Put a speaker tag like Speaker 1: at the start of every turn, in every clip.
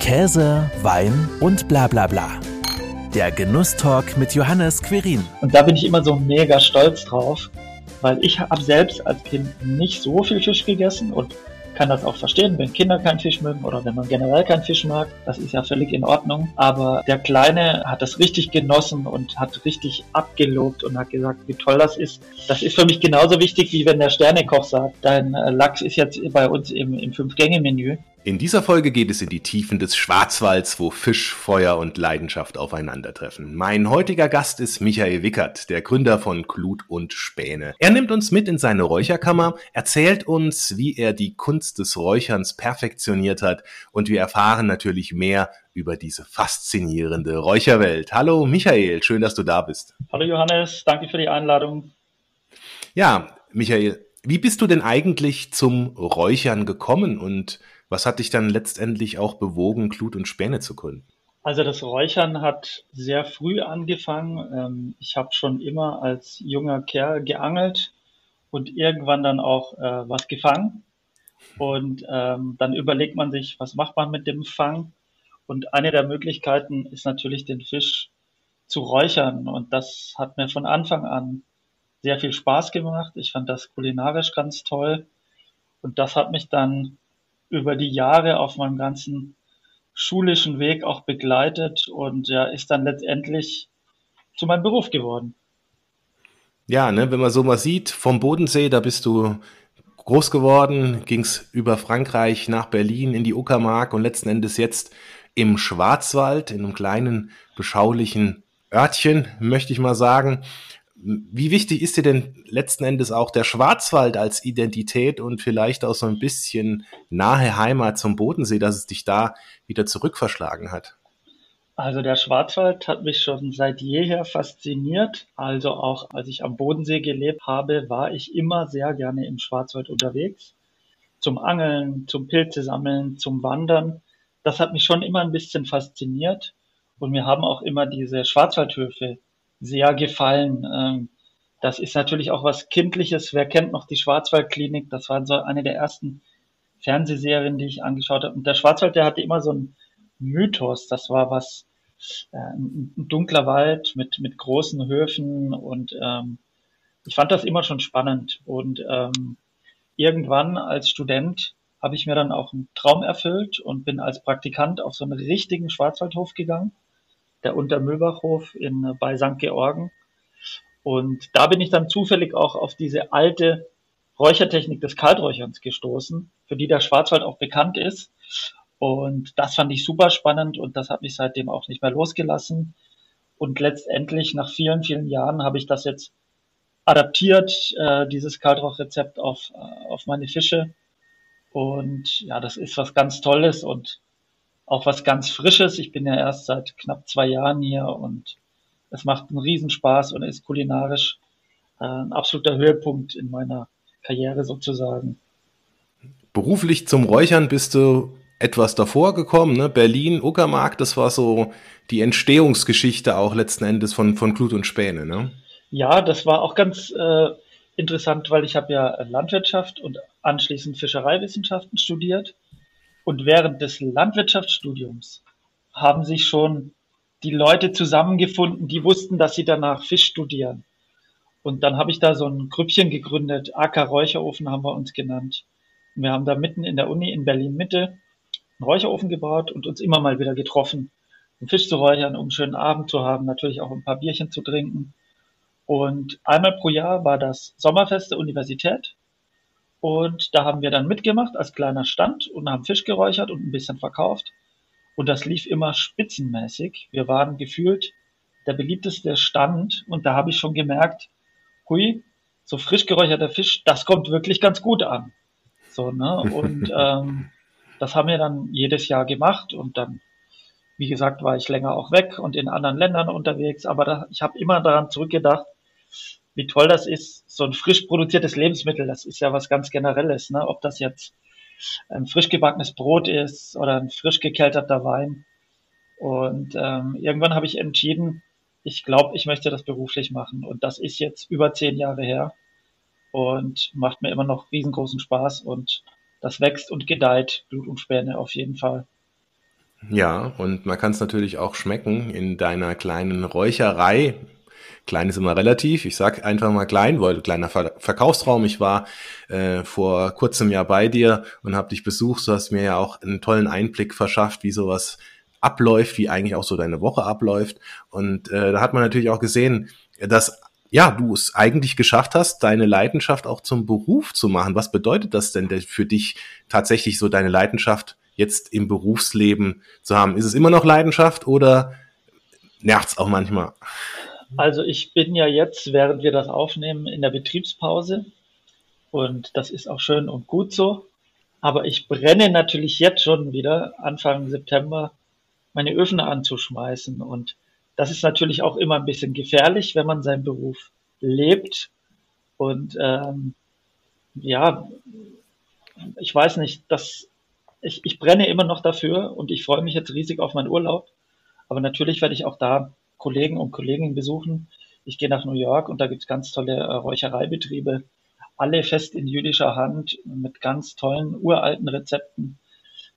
Speaker 1: Käse, Wein und bla bla bla. Der Genusstalk mit Johannes Querin.
Speaker 2: Und da bin ich immer so mega stolz drauf, weil ich habe selbst als Kind nicht so viel Fisch gegessen und kann das auch verstehen, wenn Kinder keinen Fisch mögen oder wenn man generell keinen Fisch mag. Das ist ja völlig in Ordnung. Aber der Kleine hat das richtig genossen und hat richtig abgelobt und hat gesagt, wie toll das ist. Das ist für mich genauso wichtig, wie wenn der Sternekoch sagt, dein äh, Lachs ist jetzt bei uns im, im Fünf-Gänge-Menü.
Speaker 1: In dieser Folge geht es in die Tiefen des Schwarzwalds, wo Fisch, Feuer und Leidenschaft aufeinandertreffen. Mein heutiger Gast ist Michael Wickert, der Gründer von Glut und Späne. Er nimmt uns mit in seine Räucherkammer, erzählt uns, wie er die Kunst des Räucherns perfektioniert hat und wir erfahren natürlich mehr über diese faszinierende Räucherwelt. Hallo Michael, schön, dass du da bist.
Speaker 2: Hallo Johannes, danke für die Einladung.
Speaker 1: Ja, Michael, wie bist du denn eigentlich zum Räuchern gekommen und was hat dich dann letztendlich auch bewogen, Glut und Späne zu gründen?
Speaker 2: Also das Räuchern hat sehr früh angefangen. Ähm, ich habe schon immer als junger Kerl geangelt und irgendwann dann auch äh, was gefangen. Und ähm, dann überlegt man sich, was macht man mit dem Fang? Und eine der Möglichkeiten ist natürlich, den Fisch zu räuchern. Und das hat mir von Anfang an sehr viel Spaß gemacht. Ich fand das kulinarisch ganz toll. Und das hat mich dann über die Jahre auf meinem ganzen schulischen Weg auch begleitet und ja, ist dann letztendlich zu meinem Beruf geworden.
Speaker 1: Ja, ne, wenn man so mal sieht, vom Bodensee, da bist du groß geworden, ging's über Frankreich nach Berlin in die Uckermark und letzten Endes jetzt im Schwarzwald, in einem kleinen, beschaulichen Örtchen, möchte ich mal sagen. Wie wichtig ist dir denn letzten Endes auch der Schwarzwald als Identität und vielleicht auch so ein bisschen nahe Heimat zum Bodensee, dass es dich da wieder zurückverschlagen hat?
Speaker 2: Also der Schwarzwald hat mich schon seit jeher fasziniert. Also auch als ich am Bodensee gelebt habe, war ich immer sehr gerne im Schwarzwald unterwegs. Zum Angeln, zum Pilze sammeln, zum Wandern. Das hat mich schon immer ein bisschen fasziniert. Und mir haben auch immer diese Schwarzwaldhöfe sehr gefallen. Ähm, das ist natürlich auch was Kindliches. Wer kennt noch die Schwarzwaldklinik? Das war so eine der ersten Fernsehserien, die ich angeschaut habe. Und der Schwarzwald, der hatte immer so einen Mythos. Das war was, äh, ein dunkler Wald mit, mit großen Höfen und ähm, ich fand das immer schon spannend. Und ähm, irgendwann als Student habe ich mir dann auch einen Traum erfüllt und bin als Praktikant auf so einen richtigen Schwarzwaldhof gegangen der Untermühlbachhof in, bei St. Georgen. Und da bin ich dann zufällig auch auf diese alte Räuchertechnik des Kalträucherns gestoßen, für die der Schwarzwald auch bekannt ist. Und das fand ich super spannend und das hat mich seitdem auch nicht mehr losgelassen. Und letztendlich nach vielen, vielen Jahren habe ich das jetzt adaptiert, äh, dieses Kaltrauchrezept auf, äh, auf meine Fische. Und ja, das ist was ganz Tolles und auch was ganz Frisches. Ich bin ja erst seit knapp zwei Jahren hier und es macht einen Riesenspaß und ist kulinarisch äh, ein absoluter Höhepunkt in meiner Karriere sozusagen.
Speaker 1: Beruflich zum Räuchern bist du etwas davor gekommen, ne? Berlin, Uckermark, das war so die Entstehungsgeschichte auch letzten Endes von, von Glut und Späne, ne?
Speaker 2: Ja, das war auch ganz äh, interessant, weil ich habe ja Landwirtschaft und anschließend Fischereiwissenschaften studiert und während des Landwirtschaftsstudiums haben sich schon die Leute zusammengefunden, die wussten, dass sie danach Fisch studieren. Und dann habe ich da so ein Grüppchen gegründet, AK Räucherofen haben wir uns genannt. Und wir haben da mitten in der Uni in Berlin Mitte einen Räucherofen gebaut und uns immer mal wieder getroffen, um Fisch zu räuchern, um einen schönen Abend zu haben, natürlich auch ein paar Bierchen zu trinken. Und einmal pro Jahr war das Sommerfest der Universität. Und da haben wir dann mitgemacht als kleiner Stand und haben Fisch geräuchert und ein bisschen verkauft. Und das lief immer spitzenmäßig. Wir waren gefühlt der beliebteste Stand und da habe ich schon gemerkt, hui, so frisch geräucherter Fisch, das kommt wirklich ganz gut an. So, ne? Und ähm, das haben wir dann jedes Jahr gemacht und dann, wie gesagt, war ich länger auch weg und in anderen Ländern unterwegs, aber da, ich habe immer daran zurückgedacht, wie toll das ist, so ein frisch produziertes Lebensmittel, das ist ja was ganz Generelles, ne? ob das jetzt ein frisch gebackenes Brot ist oder ein frisch gekelterter Wein. Und ähm, irgendwann habe ich entschieden, ich glaube, ich möchte das beruflich machen. Und das ist jetzt über zehn Jahre her und macht mir immer noch riesengroßen Spaß und das wächst und gedeiht, Blut und Späne auf jeden Fall.
Speaker 1: Ja, und man kann es natürlich auch schmecken in deiner kleinen Räucherei. Klein ist immer relativ. Ich sag einfach mal klein, weil kleiner Ver Verkaufsraum. Ich war äh, vor kurzem Jahr bei dir und habe dich besucht. Du hast mir ja auch einen tollen Einblick verschafft, wie sowas abläuft, wie eigentlich auch so deine Woche abläuft. Und äh, da hat man natürlich auch gesehen, dass ja, du es eigentlich geschafft hast, deine Leidenschaft auch zum Beruf zu machen. Was bedeutet das denn für dich tatsächlich so deine Leidenschaft jetzt im Berufsleben zu haben? Ist es immer noch Leidenschaft oder nervt's auch manchmal?
Speaker 2: Also ich bin ja jetzt, während wir das aufnehmen, in der Betriebspause und das ist auch schön und gut so. Aber ich brenne natürlich jetzt schon wieder Anfang September meine Öfen anzuschmeißen und das ist natürlich auch immer ein bisschen gefährlich, wenn man seinen Beruf lebt. Und ähm, ja, ich weiß nicht, dass ich, ich brenne immer noch dafür und ich freue mich jetzt riesig auf meinen Urlaub. Aber natürlich werde ich auch da Kollegen und Kolleginnen besuchen. Ich gehe nach New York und da gibt es ganz tolle äh, Räuchereibetriebe, alle fest in jüdischer Hand mit ganz tollen uralten Rezepten.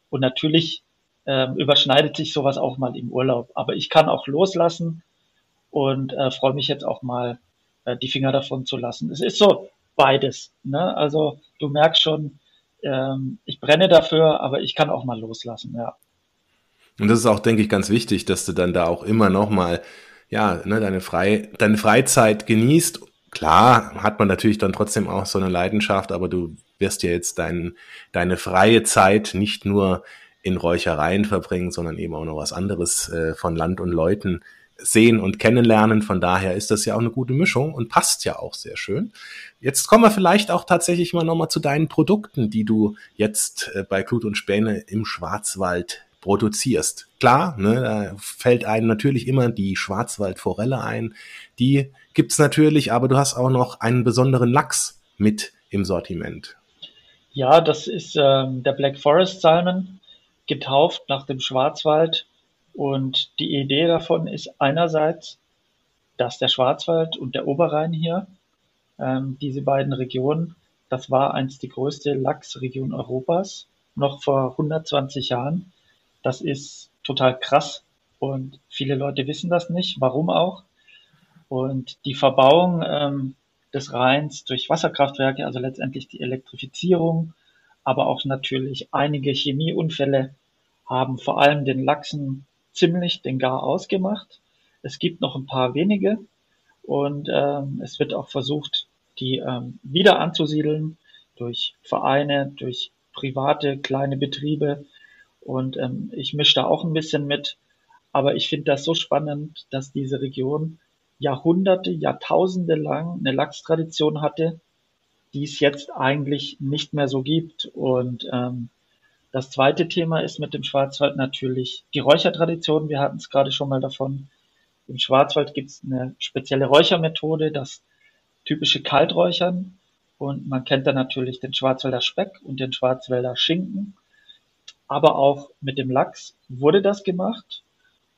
Speaker 2: Und natürlich äh, überschneidet sich sowas auch mal im Urlaub. Aber ich kann auch loslassen und äh, freue mich jetzt auch mal, äh, die Finger davon zu lassen. Es ist so beides. Ne? Also du merkst schon, ähm, ich brenne dafür, aber ich kann auch mal loslassen, ja.
Speaker 1: Und das ist auch, denke ich, ganz wichtig, dass du dann da auch immer noch mal, ja, ne, deine, Frei, deine Freizeit genießt. Klar hat man natürlich dann trotzdem auch so eine Leidenschaft, aber du wirst ja jetzt dein, deine freie Zeit nicht nur in Räuchereien verbringen, sondern eben auch noch was anderes äh, von Land und Leuten sehen und kennenlernen. Von daher ist das ja auch eine gute Mischung und passt ja auch sehr schön. Jetzt kommen wir vielleicht auch tatsächlich mal nochmal zu deinen Produkten, die du jetzt äh, bei Glut und Späne im Schwarzwald produzierst. Klar, ne, da fällt einem natürlich immer die Schwarzwaldforelle ein. Die gibt's natürlich, aber du hast auch noch einen besonderen Lachs mit im Sortiment.
Speaker 2: Ja, das ist ähm, der Black Forest Salmon getauft nach dem Schwarzwald. Und die Idee davon ist einerseits, dass der Schwarzwald und der Oberrhein hier, ähm, diese beiden Regionen, das war einst die größte Lachsregion Europas, noch vor 120 Jahren. Das ist total krass und viele Leute wissen das nicht, warum auch. Und die Verbauung ähm, des Rheins durch Wasserkraftwerke, also letztendlich die Elektrifizierung aber auch natürlich einige Chemieunfälle haben vor allem den Lachsen ziemlich den Gar ausgemacht. Es gibt noch ein paar wenige und ähm, es wird auch versucht, die ähm, wieder anzusiedeln durch Vereine, durch private kleine Betriebe und ähm, ich mische da auch ein bisschen mit. Aber ich finde das so spannend, dass diese Region Jahrhunderte, Jahrtausende lang eine Lachstradition hatte die es jetzt eigentlich nicht mehr so gibt. Und ähm, das zweite Thema ist mit dem Schwarzwald natürlich die Räuchertradition. Wir hatten es gerade schon mal davon. Im Schwarzwald gibt es eine spezielle Räuchermethode, das typische Kalträuchern. Und man kennt da natürlich den Schwarzwälder Speck und den Schwarzwälder Schinken. Aber auch mit dem Lachs wurde das gemacht.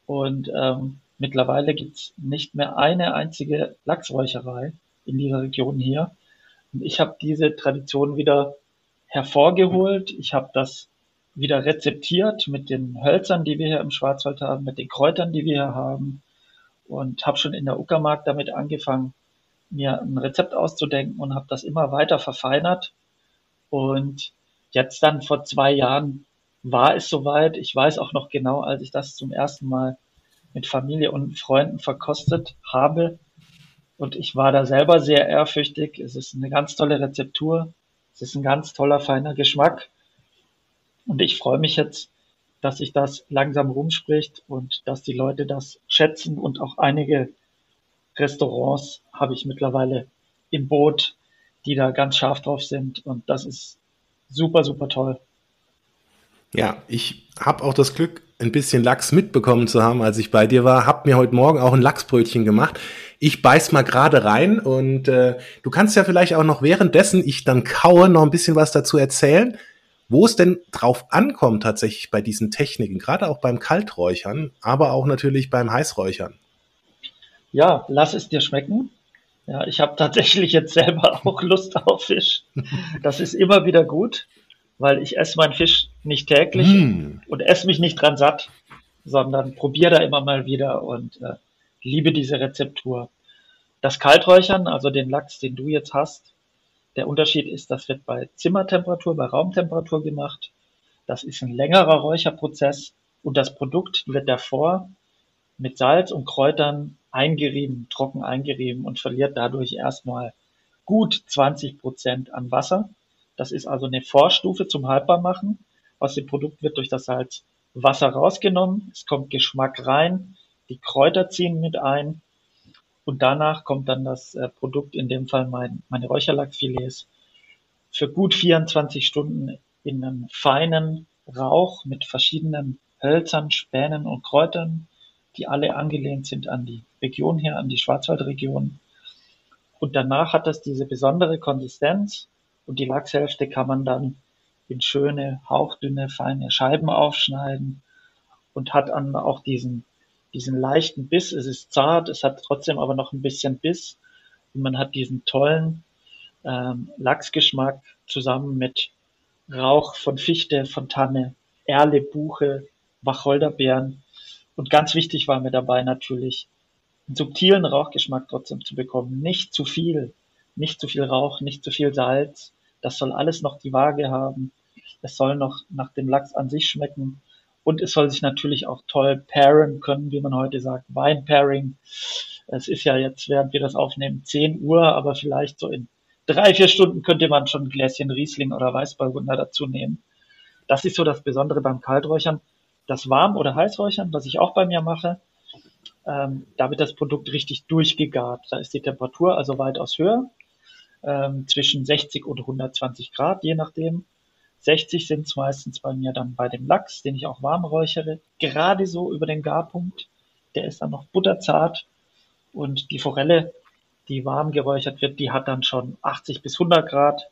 Speaker 2: Und ähm, mittlerweile gibt es nicht mehr eine einzige Lachsräucherei in dieser Region hier. Und ich habe diese Tradition wieder hervorgeholt. Ich habe das wieder rezeptiert mit den Hölzern, die wir hier im Schwarzwald haben, mit den Kräutern, die wir hier haben. Und habe schon in der Uckermark damit angefangen, mir ein Rezept auszudenken und habe das immer weiter verfeinert. Und jetzt dann vor zwei Jahren war es soweit. Ich weiß auch noch genau, als ich das zum ersten Mal mit Familie und Freunden verkostet habe, und ich war da selber sehr ehrfürchtig. Es ist eine ganz tolle Rezeptur. Es ist ein ganz toller, feiner Geschmack. Und ich freue mich jetzt, dass sich das langsam rumspricht und dass die Leute das schätzen. Und auch einige Restaurants habe ich mittlerweile im Boot, die da ganz scharf drauf sind. Und das ist super, super toll.
Speaker 1: Ja, ich habe auch das Glück, ein bisschen Lachs mitbekommen zu haben, als ich bei dir war. Hab mir heute Morgen auch ein Lachsbrötchen gemacht. Ich beiß mal gerade rein und äh, du kannst ja vielleicht auch noch währenddessen ich dann kaue noch ein bisschen was dazu erzählen, wo es denn drauf ankommt tatsächlich bei diesen Techniken, gerade auch beim Kalträuchern, aber auch natürlich beim Heißräuchern.
Speaker 2: Ja, lass es dir schmecken. Ja, ich habe tatsächlich jetzt selber auch Lust auf Fisch. Das ist immer wieder gut, weil ich esse meinen Fisch nicht täglich mm. und esse mich nicht dran satt, sondern probiere da immer mal wieder und äh, liebe diese Rezeptur. Das Kalträuchern, also den Lachs, den du jetzt hast, der Unterschied ist, das wird bei Zimmertemperatur, bei Raumtemperatur gemacht. Das ist ein längerer Räucherprozess und das Produkt wird davor mit Salz und Kräutern eingerieben, trocken eingerieben und verliert dadurch erstmal gut 20 Prozent an Wasser. Das ist also eine Vorstufe zum Haltbarmachen. Aus dem Produkt wird durch das Salz Wasser rausgenommen, es kommt Geschmack rein, die Kräuter ziehen mit ein. Und danach kommt dann das äh, Produkt, in dem Fall mein, meine Räucherlachsfilets, für gut 24 Stunden in einem feinen Rauch mit verschiedenen Hölzern, Spänen und Kräutern, die alle angelehnt sind an die Region hier, an die Schwarzwaldregion. Und danach hat das diese besondere Konsistenz. Und die Lachshälfte kann man dann in schöne, hauchdünne, feine Scheiben aufschneiden und hat dann auch diesen, diesen leichten Biss. Es ist zart, es hat trotzdem aber noch ein bisschen Biss und man hat diesen tollen ähm, Lachsgeschmack zusammen mit Rauch von Fichte, von Tanne, Erle, Buche, Wacholderbeeren. Und ganz wichtig war mir dabei natürlich, einen subtilen Rauchgeschmack trotzdem zu bekommen. Nicht zu viel, nicht zu viel Rauch, nicht zu viel Salz. Das soll alles noch die Waage haben. Es soll noch nach dem Lachs an sich schmecken. Und es soll sich natürlich auch toll pairen können, wie man heute sagt, Wine-Pairing. Es ist ja jetzt, während wir das aufnehmen, 10 Uhr, aber vielleicht so in drei, vier Stunden könnte man schon ein Gläschen Riesling oder Weißburgunder dazu nehmen. Das ist so das Besondere beim Kalträuchern. Das Warm- oder Heißräuchern, was ich auch bei mir mache, ähm, da wird das Produkt richtig durchgegart. Da ist die Temperatur also weitaus höher, ähm, zwischen 60 und 120 Grad, je nachdem. 60 sind es meistens bei mir dann bei dem Lachs, den ich auch warm räuchere, gerade so über den Garpunkt. Der ist dann noch butterzart und die Forelle, die warm geräuchert wird, die hat dann schon 80 bis 100 Grad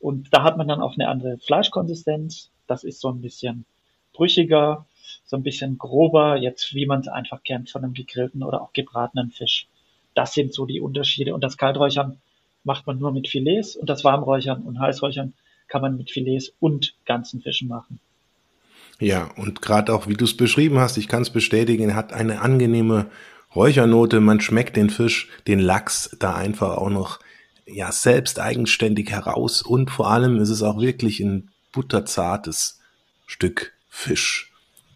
Speaker 2: und da hat man dann auch eine andere Fleischkonsistenz. Das ist so ein bisschen brüchiger, so ein bisschen grober, jetzt wie man es einfach kennt von einem gegrillten oder auch gebratenen Fisch. Das sind so die Unterschiede. Und das Kalträuchern macht man nur mit Filets und das Warmräuchern und Heißräuchern kann man mit Filets und ganzen Fischen machen.
Speaker 1: Ja, und gerade auch, wie du es beschrieben hast, ich kann es bestätigen, hat eine angenehme Räuchernote. Man schmeckt den Fisch, den Lachs da einfach auch noch ja selbst eigenständig heraus und vor allem ist es auch wirklich ein butterzartes Stück Fisch.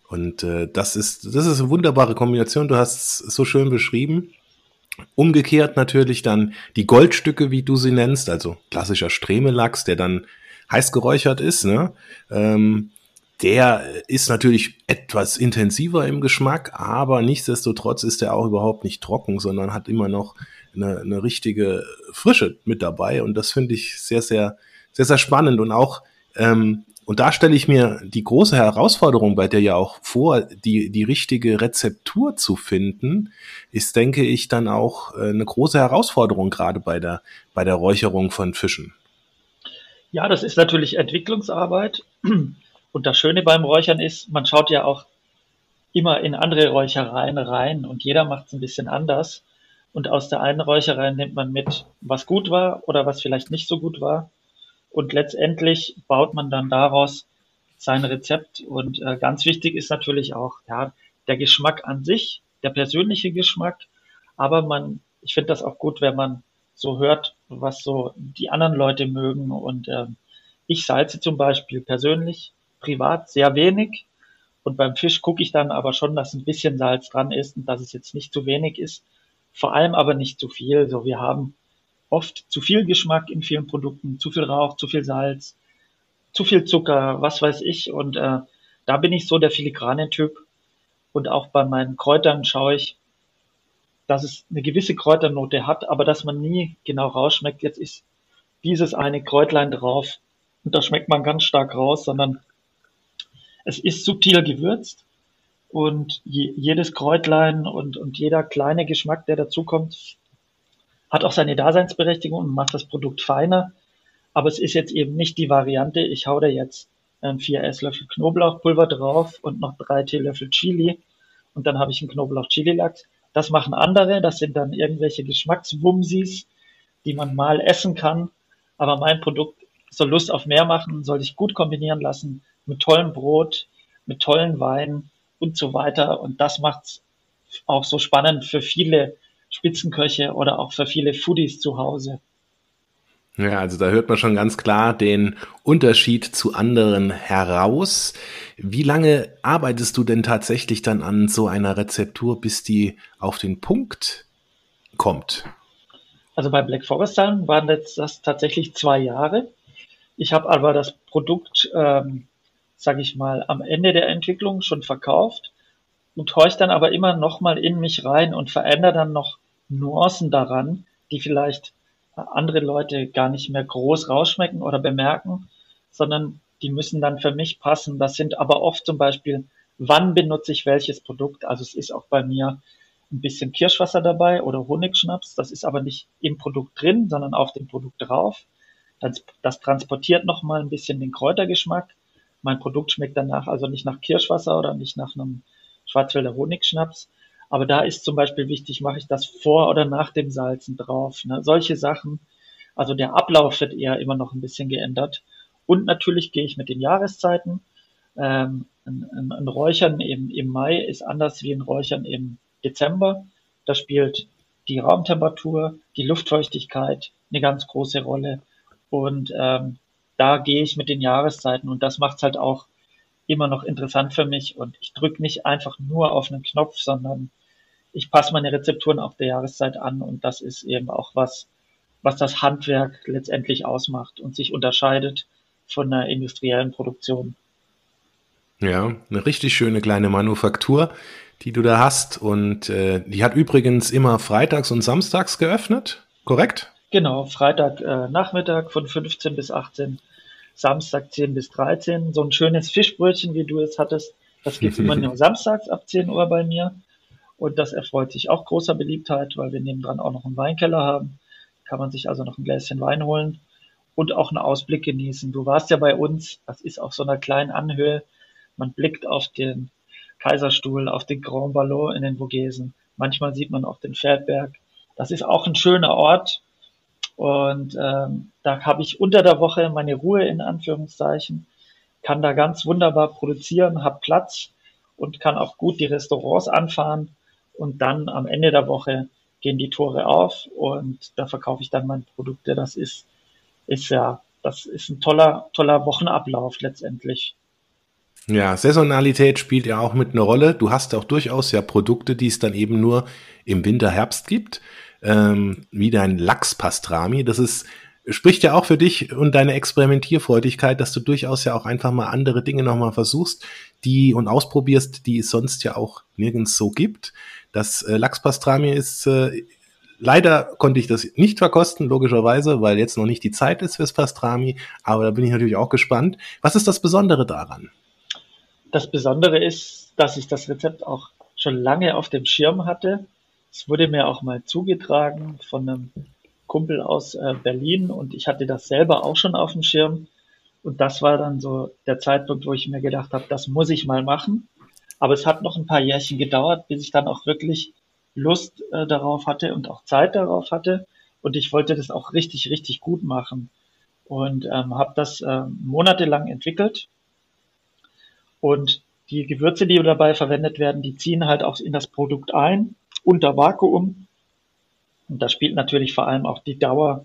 Speaker 1: Und äh, das ist das ist eine wunderbare Kombination. Du hast es so schön beschrieben. Umgekehrt natürlich dann die Goldstücke, wie du sie nennst, also klassischer Stremelachs, der dann heiß geräuchert ist. Ne? Ähm, der ist natürlich etwas intensiver im Geschmack, aber nichtsdestotrotz ist er auch überhaupt nicht trocken, sondern hat immer noch eine, eine richtige Frische mit dabei. Und das finde ich sehr, sehr, sehr, sehr spannend. Und auch ähm, und da stelle ich mir die große Herausforderung bei dir ja auch vor, die, die richtige Rezeptur zu finden, ist, denke ich, dann auch äh, eine große Herausforderung gerade bei der, bei der Räucherung von Fischen.
Speaker 2: Ja, das ist natürlich Entwicklungsarbeit. Und das Schöne beim Räuchern ist, man schaut ja auch immer in andere Räuchereien rein und jeder macht es ein bisschen anders. Und aus der einen Räucherei nimmt man mit, was gut war oder was vielleicht nicht so gut war. Und letztendlich baut man dann daraus sein Rezept. Und äh, ganz wichtig ist natürlich auch ja, der Geschmack an sich, der persönliche Geschmack. Aber man, ich finde das auch gut, wenn man so hört, was so die anderen Leute mögen. Und äh, ich salze zum Beispiel persönlich, privat sehr wenig. Und beim Fisch gucke ich dann aber schon, dass ein bisschen Salz dran ist und dass es jetzt nicht zu wenig ist. Vor allem aber nicht zu viel. So, wir haben oft zu viel Geschmack in vielen Produkten, zu viel Rauch, zu viel Salz, zu viel Zucker, was weiß ich. Und äh, da bin ich so der filigrane Typ. Und auch bei meinen Kräutern schaue ich, dass es eine gewisse Kräuternote hat, aber dass man nie genau rausschmeckt, jetzt ist dieses eine Kräutlein drauf und da schmeckt man ganz stark raus, sondern es ist subtil gewürzt und je, jedes Kräutlein und, und jeder kleine Geschmack, der dazukommt, hat auch seine Daseinsberechtigung und macht das Produkt feiner. Aber es ist jetzt eben nicht die Variante, ich hau da jetzt ähm, vier Esslöffel Knoblauchpulver drauf und noch drei Teelöffel Chili und dann habe ich einen Knoblauch-Chili-Lachs. Das machen andere, das sind dann irgendwelche Geschmackswumsis, die man mal essen kann. Aber mein Produkt soll Lust auf mehr machen, soll sich gut kombinieren lassen mit tollem Brot, mit tollen Weinen und so weiter. Und das macht es auch so spannend für viele Spitzenköche oder auch für viele Foodies zu Hause.
Speaker 1: Ja, also da hört man schon ganz klar den Unterschied zu anderen heraus. Wie lange arbeitest du denn tatsächlich dann an so einer Rezeptur, bis die auf den Punkt kommt?
Speaker 2: Also bei Black Forest waren das, das tatsächlich zwei Jahre. Ich habe aber das Produkt, ähm, sage ich mal, am Ende der Entwicklung schon verkauft und horche dann aber immer noch mal in mich rein und verändere dann noch Nuancen daran, die vielleicht andere Leute gar nicht mehr groß rausschmecken oder bemerken, sondern die müssen dann für mich passen. Das sind aber oft zum Beispiel, wann benutze ich welches Produkt. Also es ist auch bei mir ein bisschen Kirschwasser dabei oder Honigschnaps. Das ist aber nicht im Produkt drin, sondern auf dem Produkt drauf. Das, das transportiert nochmal ein bisschen den Kräutergeschmack. Mein Produkt schmeckt danach also nicht nach Kirschwasser oder nicht nach einem Schwarzwälder Honigschnaps, aber da ist zum Beispiel wichtig, mache ich das vor oder nach dem Salzen drauf. Ne? Solche Sachen. Also der Ablauf wird eher immer noch ein bisschen geändert. Und natürlich gehe ich mit den Jahreszeiten. Ähm, ein, ein, ein Räuchern im, im Mai ist anders wie ein Räuchern im Dezember. Da spielt die Raumtemperatur, die Luftfeuchtigkeit eine ganz große Rolle. Und ähm, da gehe ich mit den Jahreszeiten und das macht es halt auch immer noch interessant für mich. Und ich drücke nicht einfach nur auf einen Knopf, sondern ich passe meine Rezepturen auf der Jahreszeit an und das ist eben auch was, was das Handwerk letztendlich ausmacht und sich unterscheidet von einer industriellen Produktion.
Speaker 1: Ja, eine richtig schöne kleine Manufaktur, die du da hast und äh, die hat übrigens immer freitags und samstags geöffnet, korrekt?
Speaker 2: Genau, Freitag äh, Nachmittag von 15 bis 18, Samstag 10 bis 13. So ein schönes Fischbrötchen, wie du es hattest, das gibt immer nur samstags ab 10 Uhr bei mir. Und das erfreut sich auch großer Beliebtheit, weil wir nebendran auch noch einen Weinkeller haben. Kann man sich also noch ein Gläschen Wein holen und auch einen Ausblick genießen. Du warst ja bei uns, das ist auf so einer kleinen Anhöhe. Man blickt auf den Kaiserstuhl, auf den Grand Ballon in den Vogesen. Manchmal sieht man auch den Feldberg. Das ist auch ein schöner Ort. Und ähm, da habe ich unter der Woche meine Ruhe in Anführungszeichen, kann da ganz wunderbar produzieren, habe Platz und kann auch gut die Restaurants anfahren und dann am Ende der Woche gehen die Tore auf und da verkaufe ich dann meine Produkte. Das ist, ist ja, das ist ein toller, toller Wochenablauf letztendlich.
Speaker 1: Ja, Saisonalität spielt ja auch mit einer Rolle. Du hast auch durchaus ja Produkte, die es dann eben nur im Winter, Herbst gibt, ähm, wie dein Lachspastrami. Das ist spricht ja auch für dich und deine Experimentierfreudigkeit, dass du durchaus ja auch einfach mal andere Dinge nochmal versuchst, die und ausprobierst, die es sonst ja auch nirgends so gibt. Das äh, Lachspastrami ist äh, Leider konnte ich das nicht verkosten, logischerweise, weil jetzt noch nicht die Zeit ist fürs Pastrami. Aber da bin ich natürlich auch gespannt. Was ist das Besondere daran?
Speaker 2: Das Besondere ist, dass ich das Rezept auch schon lange auf dem Schirm hatte. Es wurde mir auch mal zugetragen von einem Kumpel aus äh, Berlin und ich hatte das selber auch schon auf dem Schirm. Und das war dann so der Zeitpunkt, wo ich mir gedacht habe, das muss ich mal machen. Aber es hat noch ein paar Jährchen gedauert, bis ich dann auch wirklich Lust äh, darauf hatte und auch Zeit darauf hatte. Und ich wollte das auch richtig, richtig gut machen. Und ähm, habe das äh, monatelang entwickelt. Und die Gewürze, die dabei verwendet werden, die ziehen halt auch in das Produkt ein, unter Vakuum. Und da spielt natürlich vor allem auch die Dauer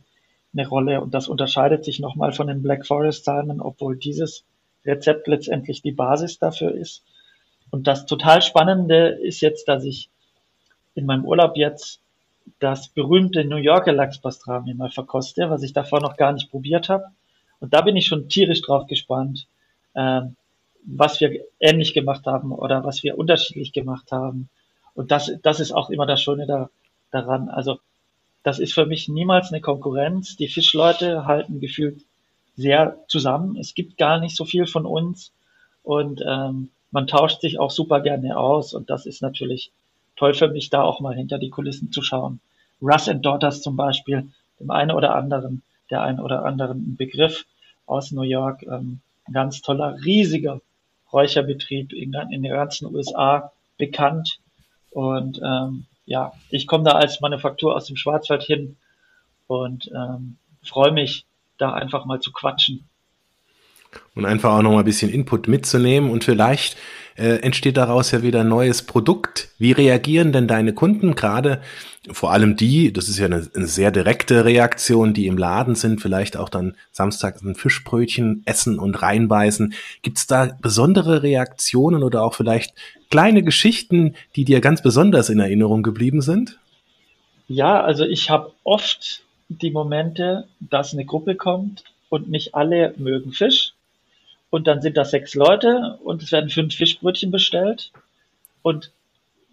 Speaker 2: eine Rolle. Und das unterscheidet sich nochmal von den Black Forest Salmon, obwohl dieses Rezept letztendlich die Basis dafür ist. Und das total Spannende ist jetzt, dass ich in meinem Urlaub jetzt das berühmte New Yorker Lachspastrami mal verkoste, was ich davor noch gar nicht probiert habe. Und da bin ich schon tierisch drauf gespannt, ähm, was wir ähnlich gemacht haben oder was wir unterschiedlich gemacht haben. Und das, das ist auch immer das Schöne da, daran. Also das ist für mich niemals eine Konkurrenz. Die Fischleute halten gefühlt sehr zusammen. Es gibt gar nicht so viel von uns und ähm, man tauscht sich auch super gerne aus und das ist natürlich toll für mich, da auch mal hinter die Kulissen zu schauen. Russ and Daughters zum Beispiel, dem einen oder anderen, der einen oder anderen Begriff aus New York, ähm, ein ganz toller, riesiger Räucherbetrieb in, in den ganzen USA bekannt. Und ähm, ja, ich komme da als Manufaktur aus dem Schwarzwald hin und ähm, freue mich, da einfach mal zu quatschen.
Speaker 1: Und einfach auch noch mal ein bisschen Input mitzunehmen und vielleicht äh, entsteht daraus ja wieder ein neues Produkt. Wie reagieren denn deine Kunden gerade? Vor allem die, das ist ja eine, eine sehr direkte Reaktion, die im Laden sind, vielleicht auch dann samstags ein Fischbrötchen essen und reinbeißen. Gibt es da besondere Reaktionen oder auch vielleicht kleine Geschichten, die dir ganz besonders in Erinnerung geblieben sind?
Speaker 2: Ja, also ich habe oft die Momente, dass eine Gruppe kommt und nicht alle mögen Fisch. Und dann sind da sechs Leute und es werden fünf Fischbrötchen bestellt. Und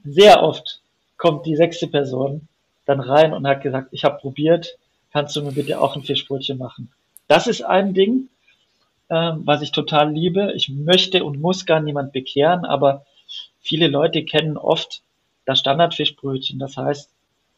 Speaker 2: sehr oft kommt die sechste Person dann rein und hat gesagt, ich habe probiert, kannst du mir bitte auch ein Fischbrötchen machen. Das ist ein Ding, ähm, was ich total liebe. Ich möchte und muss gar niemand bekehren, aber viele Leute kennen oft das Standardfischbrötchen. Das heißt,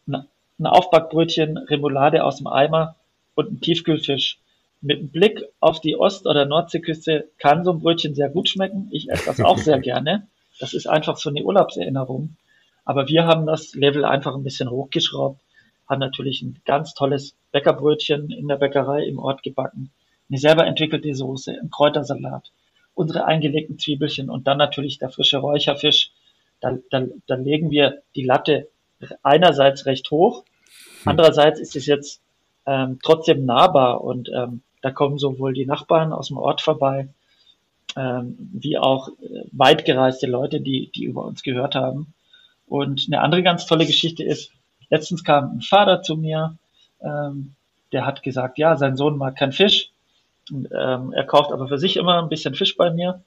Speaker 2: ein Aufbackbrötchen, Remoulade aus dem Eimer und ein Tiefkühlfisch. Mit Blick auf die Ost- oder Nordseeküste kann so ein Brötchen sehr gut schmecken. Ich esse das auch sehr gerne. Das ist einfach so eine Urlaubserinnerung. Aber wir haben das Level einfach ein bisschen hochgeschraubt, haben natürlich ein ganz tolles Bäckerbrötchen in der Bäckerei im Ort gebacken, eine selber entwickelte Soße, ein Kräutersalat, unsere eingelegten Zwiebelchen und dann natürlich der frische Räucherfisch. Da, da, da legen wir die Latte einerseits recht hoch, hm. andererseits ist es jetzt ähm, trotzdem nahbar und ähm, da kommen sowohl die Nachbarn aus dem Ort vorbei, ähm, wie auch äh, weitgereiste Leute, die, die über uns gehört haben. Und eine andere ganz tolle Geschichte ist, letztens kam ein Vater zu mir, ähm, der hat gesagt, ja, sein Sohn mag kein Fisch. Und, ähm, er kauft aber für sich immer ein bisschen Fisch bei mir.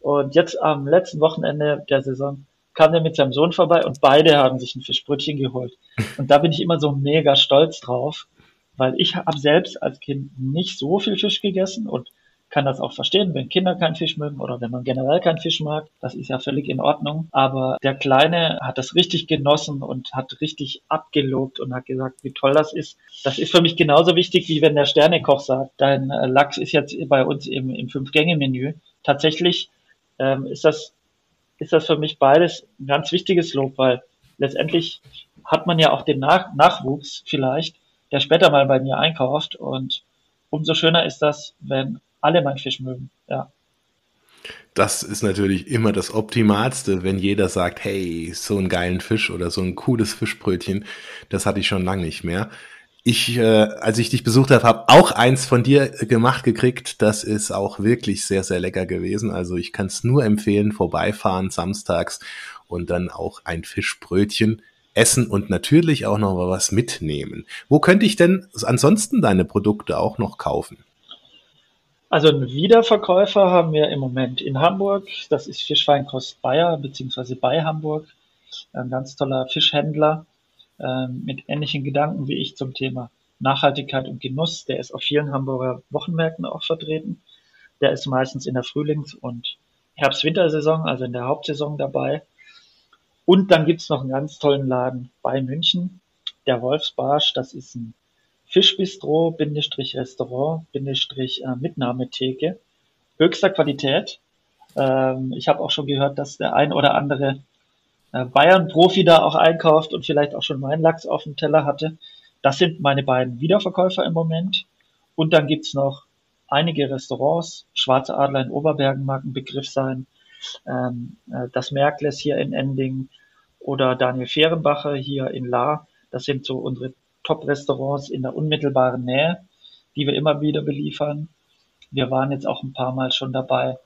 Speaker 2: Und jetzt am letzten Wochenende der Saison kam der mit seinem Sohn vorbei und beide haben sich ein Fischbrötchen geholt. Und da bin ich immer so mega stolz drauf, weil ich habe selbst als Kind nicht so viel Fisch gegessen und kann das auch verstehen, wenn Kinder keinen Fisch mögen oder wenn man generell keinen Fisch mag. Das ist ja völlig in Ordnung. Aber der Kleine hat das richtig genossen und hat richtig abgelobt und hat gesagt, wie toll das ist. Das ist für mich genauso wichtig, wie wenn der Sternekoch sagt, dein äh, Lachs ist jetzt bei uns im, im Fünf-Gänge-Menü. Tatsächlich ähm, ist das ist das für mich beides ein ganz wichtiges Lob, weil letztendlich hat man ja auch den Nach Nachwuchs vielleicht, der später mal bei mir einkauft und umso schöner ist das, wenn alle meinen Fisch mögen, ja.
Speaker 1: Das ist natürlich immer das Optimalste, wenn jeder sagt, hey, so einen geilen Fisch oder so ein cooles Fischbrötchen, das hatte ich schon lange nicht mehr ich, äh, als ich dich besucht habe, habe auch eins von dir gemacht gekriegt. Das ist auch wirklich sehr, sehr lecker gewesen. Also ich kann es nur empfehlen, vorbeifahren samstags und dann auch ein Fischbrötchen essen und natürlich auch noch was mitnehmen. Wo könnte ich denn ansonsten deine Produkte auch noch kaufen?
Speaker 2: Also einen Wiederverkäufer haben wir im Moment in Hamburg. Das ist Fischweinkost Bayer, beziehungsweise bei Hamburg. Ein ganz toller Fischhändler ähm, mit ähnlichen Gedanken wie ich zum Thema Nachhaltigkeit und Genuss. Der ist auf vielen Hamburger Wochenmärkten auch vertreten. Der ist meistens in der Frühlings- und Herbst-Wintersaison, also in der Hauptsaison dabei. Und dann gibt's noch einen ganz tollen Laden bei München, der Wolfsbarsch. Das ist ein Fischbistro, Bindestrich Restaurant, Bindestrich äh, Mitnahmetheke. Höchster Qualität. Ähm, ich habe auch schon gehört, dass der ein oder andere äh, Bayern-Profi da auch einkauft und vielleicht auch schon meinen Lachs auf dem Teller hatte. Das sind meine beiden Wiederverkäufer im Moment. Und dann gibt's noch einige Restaurants. Schwarze Adler in Oberbergen mag ein Begriff sein. Ähm, äh, das Merkles hier in Ending oder Daniel Fehrenbacher hier in La. Das sind so unsere Top-Restaurants in der unmittelbaren Nähe, die wir immer wieder beliefern. Wir waren jetzt auch ein paar Mal schon dabei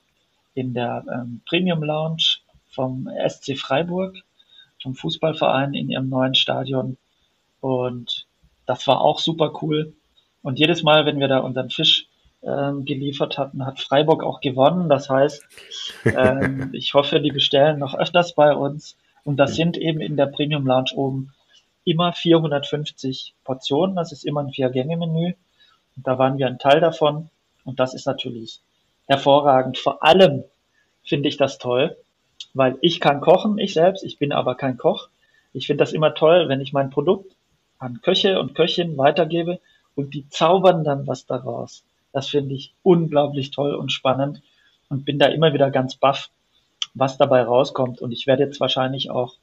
Speaker 2: in der ähm, Premium Lounge vom SC Freiburg, vom Fußballverein in ihrem neuen Stadion. Und das war auch super cool. Und jedes Mal, wenn wir da unseren Fisch ähm, geliefert hatten, hat Freiburg auch gewonnen. Das heißt, ähm, ich hoffe, die bestellen noch öfters bei uns. Und das sind eben in der Premium Lounge oben immer 450 Portionen. Das ist immer ein Vier-Gänge-Menü. Und da waren wir ein Teil davon. Und das ist natürlich hervorragend. Vor allem finde ich das toll, weil ich kann kochen, ich selbst, ich bin aber kein Koch. Ich finde das immer toll, wenn ich mein Produkt an Köche und Köchinnen weitergebe und die zaubern dann was daraus. Das finde ich unglaublich toll und spannend und bin da immer wieder ganz baff, was dabei rauskommt. Und ich werde jetzt wahrscheinlich auch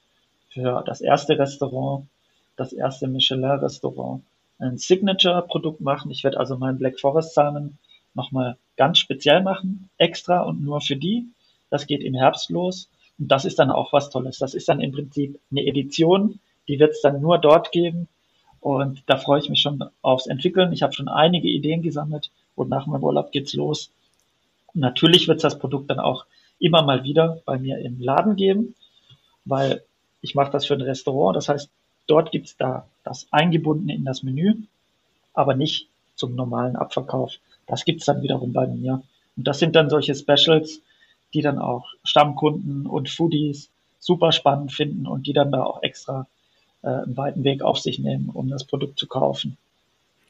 Speaker 2: für das erste Restaurant, das erste Michelin-Restaurant, ein Signature-Produkt machen. Ich werde also meinen Black Forest Salmon nochmal ganz speziell machen, extra und nur für die. Das geht im Herbst los. Und das ist dann auch was Tolles. Das ist dann im Prinzip eine Edition, die wird es dann nur dort geben. Und da freue ich mich schon aufs Entwickeln. Ich habe schon einige Ideen gesammelt und nach meinem Urlaub geht's los. Natürlich wird es das Produkt dann auch immer mal wieder bei mir im Laden geben, weil ich mache das für ein Restaurant. Das heißt, dort gibt's da das eingebundene in das Menü, aber nicht zum normalen Abverkauf. Das gibt's dann wiederum bei mir. Und das sind dann solche Specials, die dann auch Stammkunden und Foodies super spannend finden und die dann da auch extra äh, einen weiten Weg auf sich nehmen, um das Produkt zu kaufen.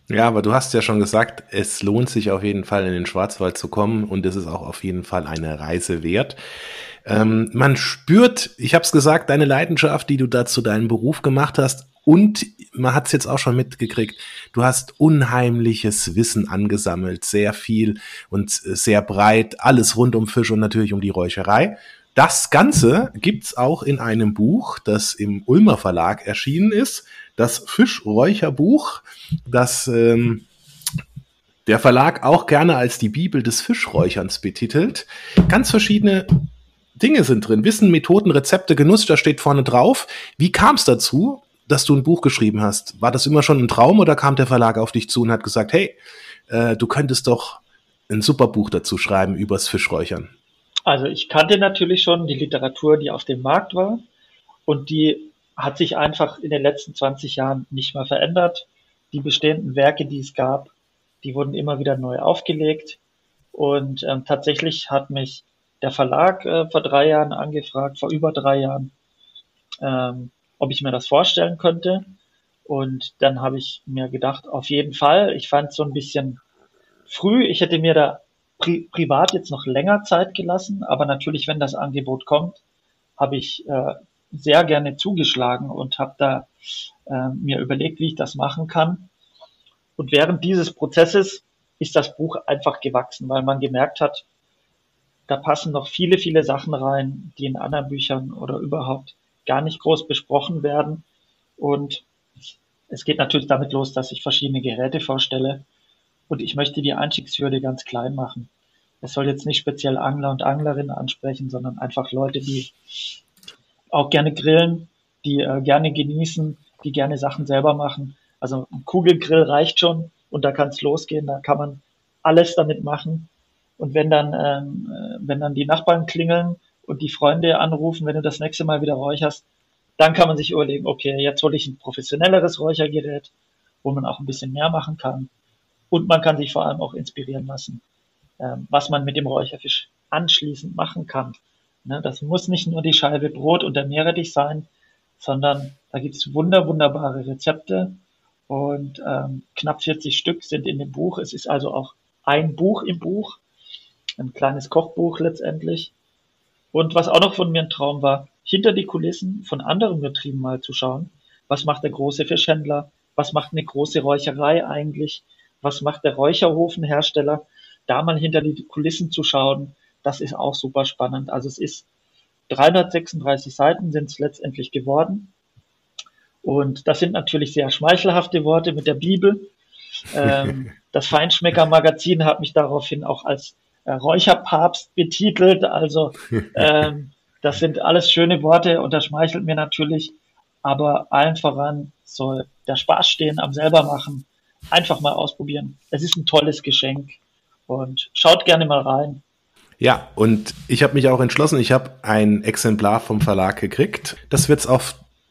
Speaker 1: Ja, aber du hast ja schon gesagt, es lohnt sich auf jeden Fall in den Schwarzwald zu kommen und es ist auch auf jeden Fall eine Reise wert. Ähm, man spürt, ich habe es gesagt, deine Leidenschaft, die du da zu deinem Beruf gemacht hast und man hat es jetzt auch schon mitgekriegt, du hast unheimliches Wissen angesammelt, sehr viel und sehr breit, alles rund um Fisch und natürlich um die Räucherei. Das Ganze gibt's auch in einem Buch, das im Ulmer Verlag erschienen ist, das Fischräucherbuch, das ähm, der Verlag auch gerne als die Bibel des Fischräucherns betitelt. Ganz verschiedene Dinge sind drin. Wissen, Methoden, Rezepte, Genuss, da steht vorne drauf. Wie kam es dazu, dass du ein Buch geschrieben hast? War das immer schon ein Traum oder kam der Verlag auf dich zu und hat gesagt, hey, äh, du könntest doch ein super Buch dazu schreiben übers Fischräuchern?
Speaker 2: Also ich kannte natürlich schon die Literatur, die auf dem Markt war und die hat sich einfach in den letzten 20 Jahren nicht mehr verändert. Die bestehenden Werke, die es gab, die wurden immer wieder neu aufgelegt und ähm, tatsächlich hat mich der Verlag äh, vor drei Jahren angefragt, vor über drei Jahren, ähm, ob ich mir das vorstellen könnte. Und dann habe ich mir gedacht, auf jeden Fall. Ich fand es so ein bisschen früh. Ich hätte mir da pri privat jetzt noch länger Zeit gelassen, aber natürlich, wenn das Angebot kommt, habe ich äh, sehr gerne zugeschlagen und habe da äh, mir überlegt, wie ich das machen kann. Und während dieses Prozesses ist das Buch einfach gewachsen, weil man gemerkt hat, da passen noch viele, viele Sachen rein, die in anderen Büchern oder überhaupt gar nicht groß besprochen werden. Und es geht natürlich damit los, dass ich verschiedene Geräte vorstelle, und ich möchte die Einstiegshürde ganz klein machen. Es soll jetzt nicht speziell Angler und Anglerinnen ansprechen, sondern einfach Leute, die auch gerne grillen, die äh, gerne genießen, die gerne Sachen selber machen. Also ein Kugelgrill reicht schon und da kann es losgehen, da kann man alles damit machen. Und wenn dann, ähm, äh, wenn dann die Nachbarn klingeln und die Freunde anrufen, wenn du das nächste Mal wieder räucherst, dann kann man sich überlegen, okay, jetzt hole ich ein professionelleres Räuchergerät, wo man auch ein bisschen mehr machen kann. Und man kann sich vor allem auch inspirieren lassen, ähm, was man mit dem Räucherfisch anschließend machen kann. Ne, das muss nicht nur die Scheibe Brot und der Meerrettich sein, sondern da gibt es wunder, wunderbare Rezepte und ähm, knapp 40 Stück sind in dem Buch. Es ist also auch ein Buch im Buch, ein kleines Kochbuch letztendlich. Und was auch noch von mir ein Traum war, hinter die Kulissen von anderen Betrieben mal zu schauen. Was macht der große Fischhändler? Was macht eine große Räucherei eigentlich? was macht der Räucherofenhersteller, da mal hinter die Kulissen zu schauen, das ist auch super spannend. Also es ist 336 Seiten sind es letztendlich geworden. Und das sind natürlich sehr schmeichelhafte Worte mit der Bibel. Ähm, das Feinschmecker-Magazin hat mich daraufhin auch als äh, Räucherpapst betitelt. Also ähm, das sind alles schöne Worte und das schmeichelt mir natürlich. Aber allen voran soll der Spaß stehen am selber machen einfach mal ausprobieren. Es ist ein tolles Geschenk und schaut gerne mal rein.
Speaker 1: Ja, und ich habe mich auch entschlossen, ich habe ein Exemplar vom Verlag gekriegt. Das wird es auch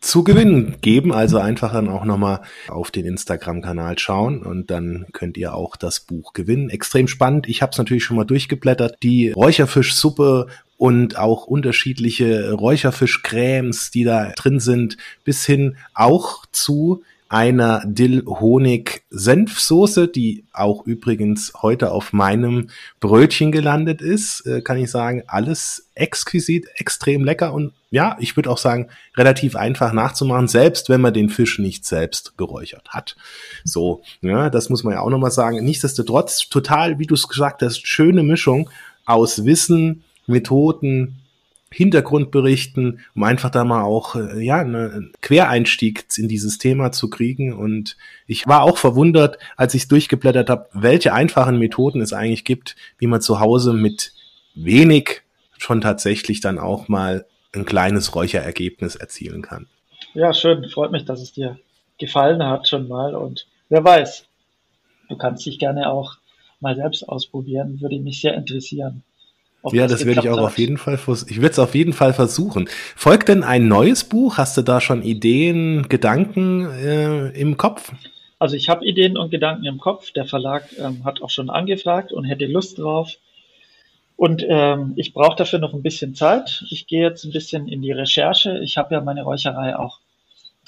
Speaker 1: zu gewinnen geben, also einfach dann auch nochmal auf den Instagram-Kanal schauen und dann könnt ihr auch das Buch gewinnen. Extrem spannend. Ich habe es natürlich schon mal durchgeblättert. Die Räucherfischsuppe und auch unterschiedliche Räucherfischcremes, die da drin sind, bis hin auch zu einer Dill-Honig-Senfsoße, die auch übrigens heute auf meinem Brötchen gelandet ist, äh, kann ich sagen, alles exquisit, extrem lecker und ja, ich würde auch sagen, relativ einfach nachzumachen, selbst wenn man den Fisch nicht selbst geräuchert hat. So, ja, das muss man ja auch nochmal sagen. Nichtsdestotrotz, total, wie du es gesagt hast, schöne Mischung aus Wissen, Methoden, Hintergrundberichten, um einfach da mal auch äh, ja einen Quereinstieg in dieses Thema zu kriegen. Und ich war auch verwundert, als ich durchgeblättert habe, welche einfachen Methoden es eigentlich gibt, wie man zu Hause mit wenig schon tatsächlich dann auch mal ein kleines Räucherergebnis erzielen kann.
Speaker 2: Ja, schön. Freut mich, dass es dir gefallen hat schon mal. Und wer weiß, du kannst dich gerne auch mal selbst ausprobieren. Würde mich sehr interessieren.
Speaker 1: Ja, das, das werde ich auch hat. auf jeden Fall, ich werde es auf jeden Fall versuchen. Folgt denn ein neues Buch? Hast du da schon Ideen, Gedanken äh, im Kopf?
Speaker 2: Also ich habe Ideen und Gedanken im Kopf. Der Verlag ähm, hat auch schon angefragt und hätte Lust drauf. Und ähm, ich brauche dafür noch ein bisschen Zeit. Ich gehe jetzt ein bisschen in die Recherche. Ich habe ja meine Räucherei auch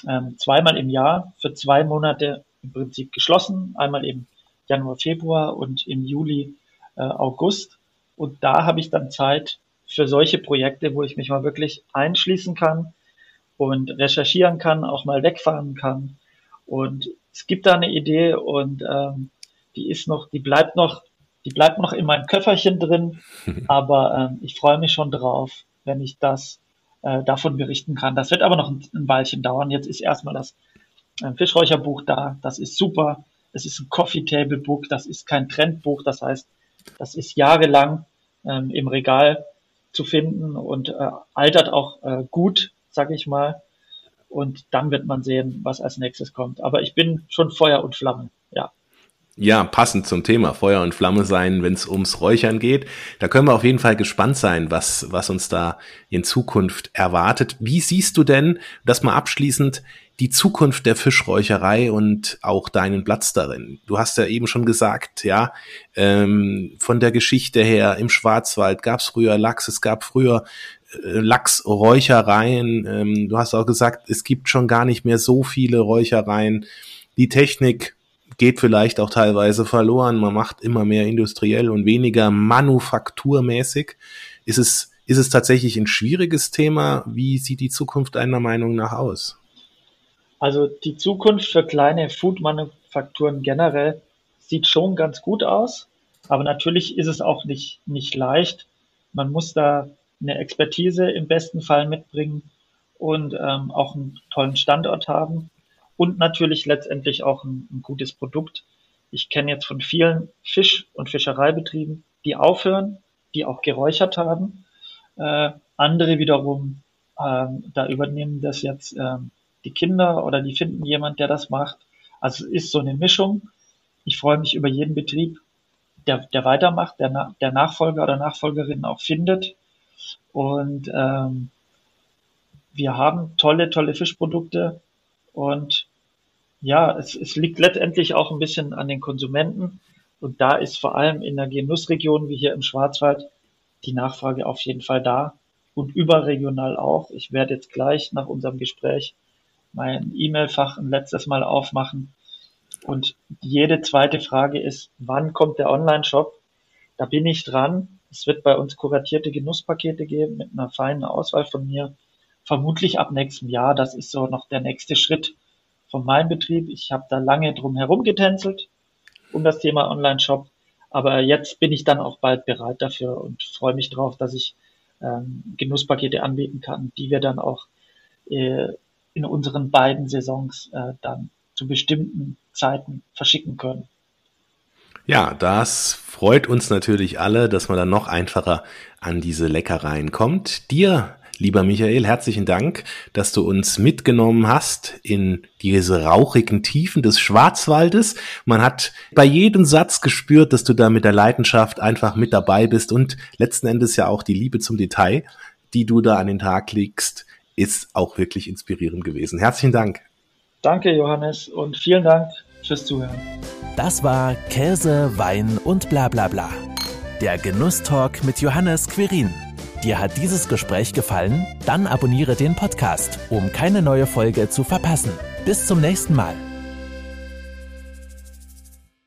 Speaker 2: ähm, zweimal im Jahr für zwei Monate im Prinzip geschlossen. Einmal im Januar, Februar und im Juli, äh, August. Und da habe ich dann Zeit für solche Projekte, wo ich mich mal wirklich einschließen kann und recherchieren kann, auch mal wegfahren kann. Und es gibt da eine Idee und ähm, die ist noch, die bleibt noch die bleibt noch in meinem Köfferchen drin, aber ähm, ich freue mich schon drauf, wenn ich das äh, davon berichten kann. Das wird aber noch ein, ein Weilchen dauern. Jetzt ist erstmal das äh, Fischräucherbuch da. Das ist super. Es ist ein Coffee Table Book. Das ist kein Trendbuch. Das heißt, das ist jahrelang ähm, im Regal zu finden und äh, altert auch äh, gut, sage ich mal. Und dann wird man sehen, was als nächstes kommt. Aber ich bin schon Feuer und Flamme. Ja.
Speaker 1: Ja, passend zum Thema Feuer und Flamme sein, wenn es ums Räuchern geht. Da können wir auf jeden Fall gespannt sein, was, was uns da in Zukunft erwartet. Wie siehst du denn, das mal abschließend, die Zukunft der Fischräucherei und auch deinen Platz darin? Du hast ja eben schon gesagt, ja, ähm, von der Geschichte her, im Schwarzwald gab es früher Lachs, es gab früher äh, Lachsräuchereien. Ähm, du hast auch gesagt, es gibt schon gar nicht mehr so viele Räuchereien. Die Technik geht vielleicht auch teilweise verloren. Man macht immer mehr industriell und weniger manufakturmäßig. Ist es, ist es tatsächlich ein schwieriges Thema? Wie sieht die Zukunft deiner Meinung nach aus?
Speaker 2: Also die Zukunft für kleine Food-Manufakturen generell sieht schon ganz gut aus. Aber natürlich ist es auch nicht, nicht leicht. Man muss da eine Expertise im besten Fall mitbringen und ähm, auch einen tollen Standort haben und natürlich letztendlich auch ein, ein gutes Produkt. Ich kenne jetzt von vielen Fisch- und Fischereibetrieben, die aufhören, die auch geräuchert haben. Äh, andere wiederum, ähm, da übernehmen das jetzt ähm, die Kinder oder die finden jemand, der das macht. Also es ist so eine Mischung. Ich freue mich über jeden Betrieb, der, der weitermacht, der, der Nachfolger oder Nachfolgerin auch findet. Und ähm, wir haben tolle, tolle Fischprodukte und ja, es, es liegt letztendlich auch ein bisschen an den Konsumenten. Und da ist vor allem in der Genussregion wie hier im Schwarzwald die Nachfrage auf jeden Fall da und überregional auch. Ich werde jetzt gleich nach unserem Gespräch mein E-Mail-Fach ein letztes Mal aufmachen. Und jede zweite Frage ist, wann kommt der Online-Shop? Da bin ich dran. Es wird bei uns kuratierte Genusspakete geben mit einer feinen Auswahl von mir vermutlich ab nächstem Jahr. Das ist so noch der nächste Schritt von meinem Betrieb. Ich habe da lange drum herum getänzelt um das Thema Online-Shop. Aber jetzt bin ich dann auch bald bereit dafür und freue mich drauf, dass ich ähm, Genusspakete anbieten kann, die wir dann auch äh, in unseren beiden Saisons äh, dann zu bestimmten Zeiten verschicken können.
Speaker 1: Ja, das freut uns natürlich alle, dass man dann noch einfacher an diese Leckereien kommt. Dir Lieber Michael, herzlichen Dank, dass du uns mitgenommen hast in diese rauchigen Tiefen des Schwarzwaldes. Man hat bei jedem Satz gespürt, dass du da mit der Leidenschaft einfach mit dabei bist und letzten Endes ja auch die Liebe zum Detail, die du da an den Tag legst, ist auch wirklich inspirierend gewesen. Herzlichen Dank.
Speaker 2: Danke, Johannes, und vielen Dank fürs Zuhören.
Speaker 3: Das war Käse, Wein und bla bla bla. Der Genusstalk mit Johannes Quirin. Dir hat dieses Gespräch gefallen? Dann abonniere den Podcast, um keine neue Folge zu verpassen. Bis zum nächsten Mal.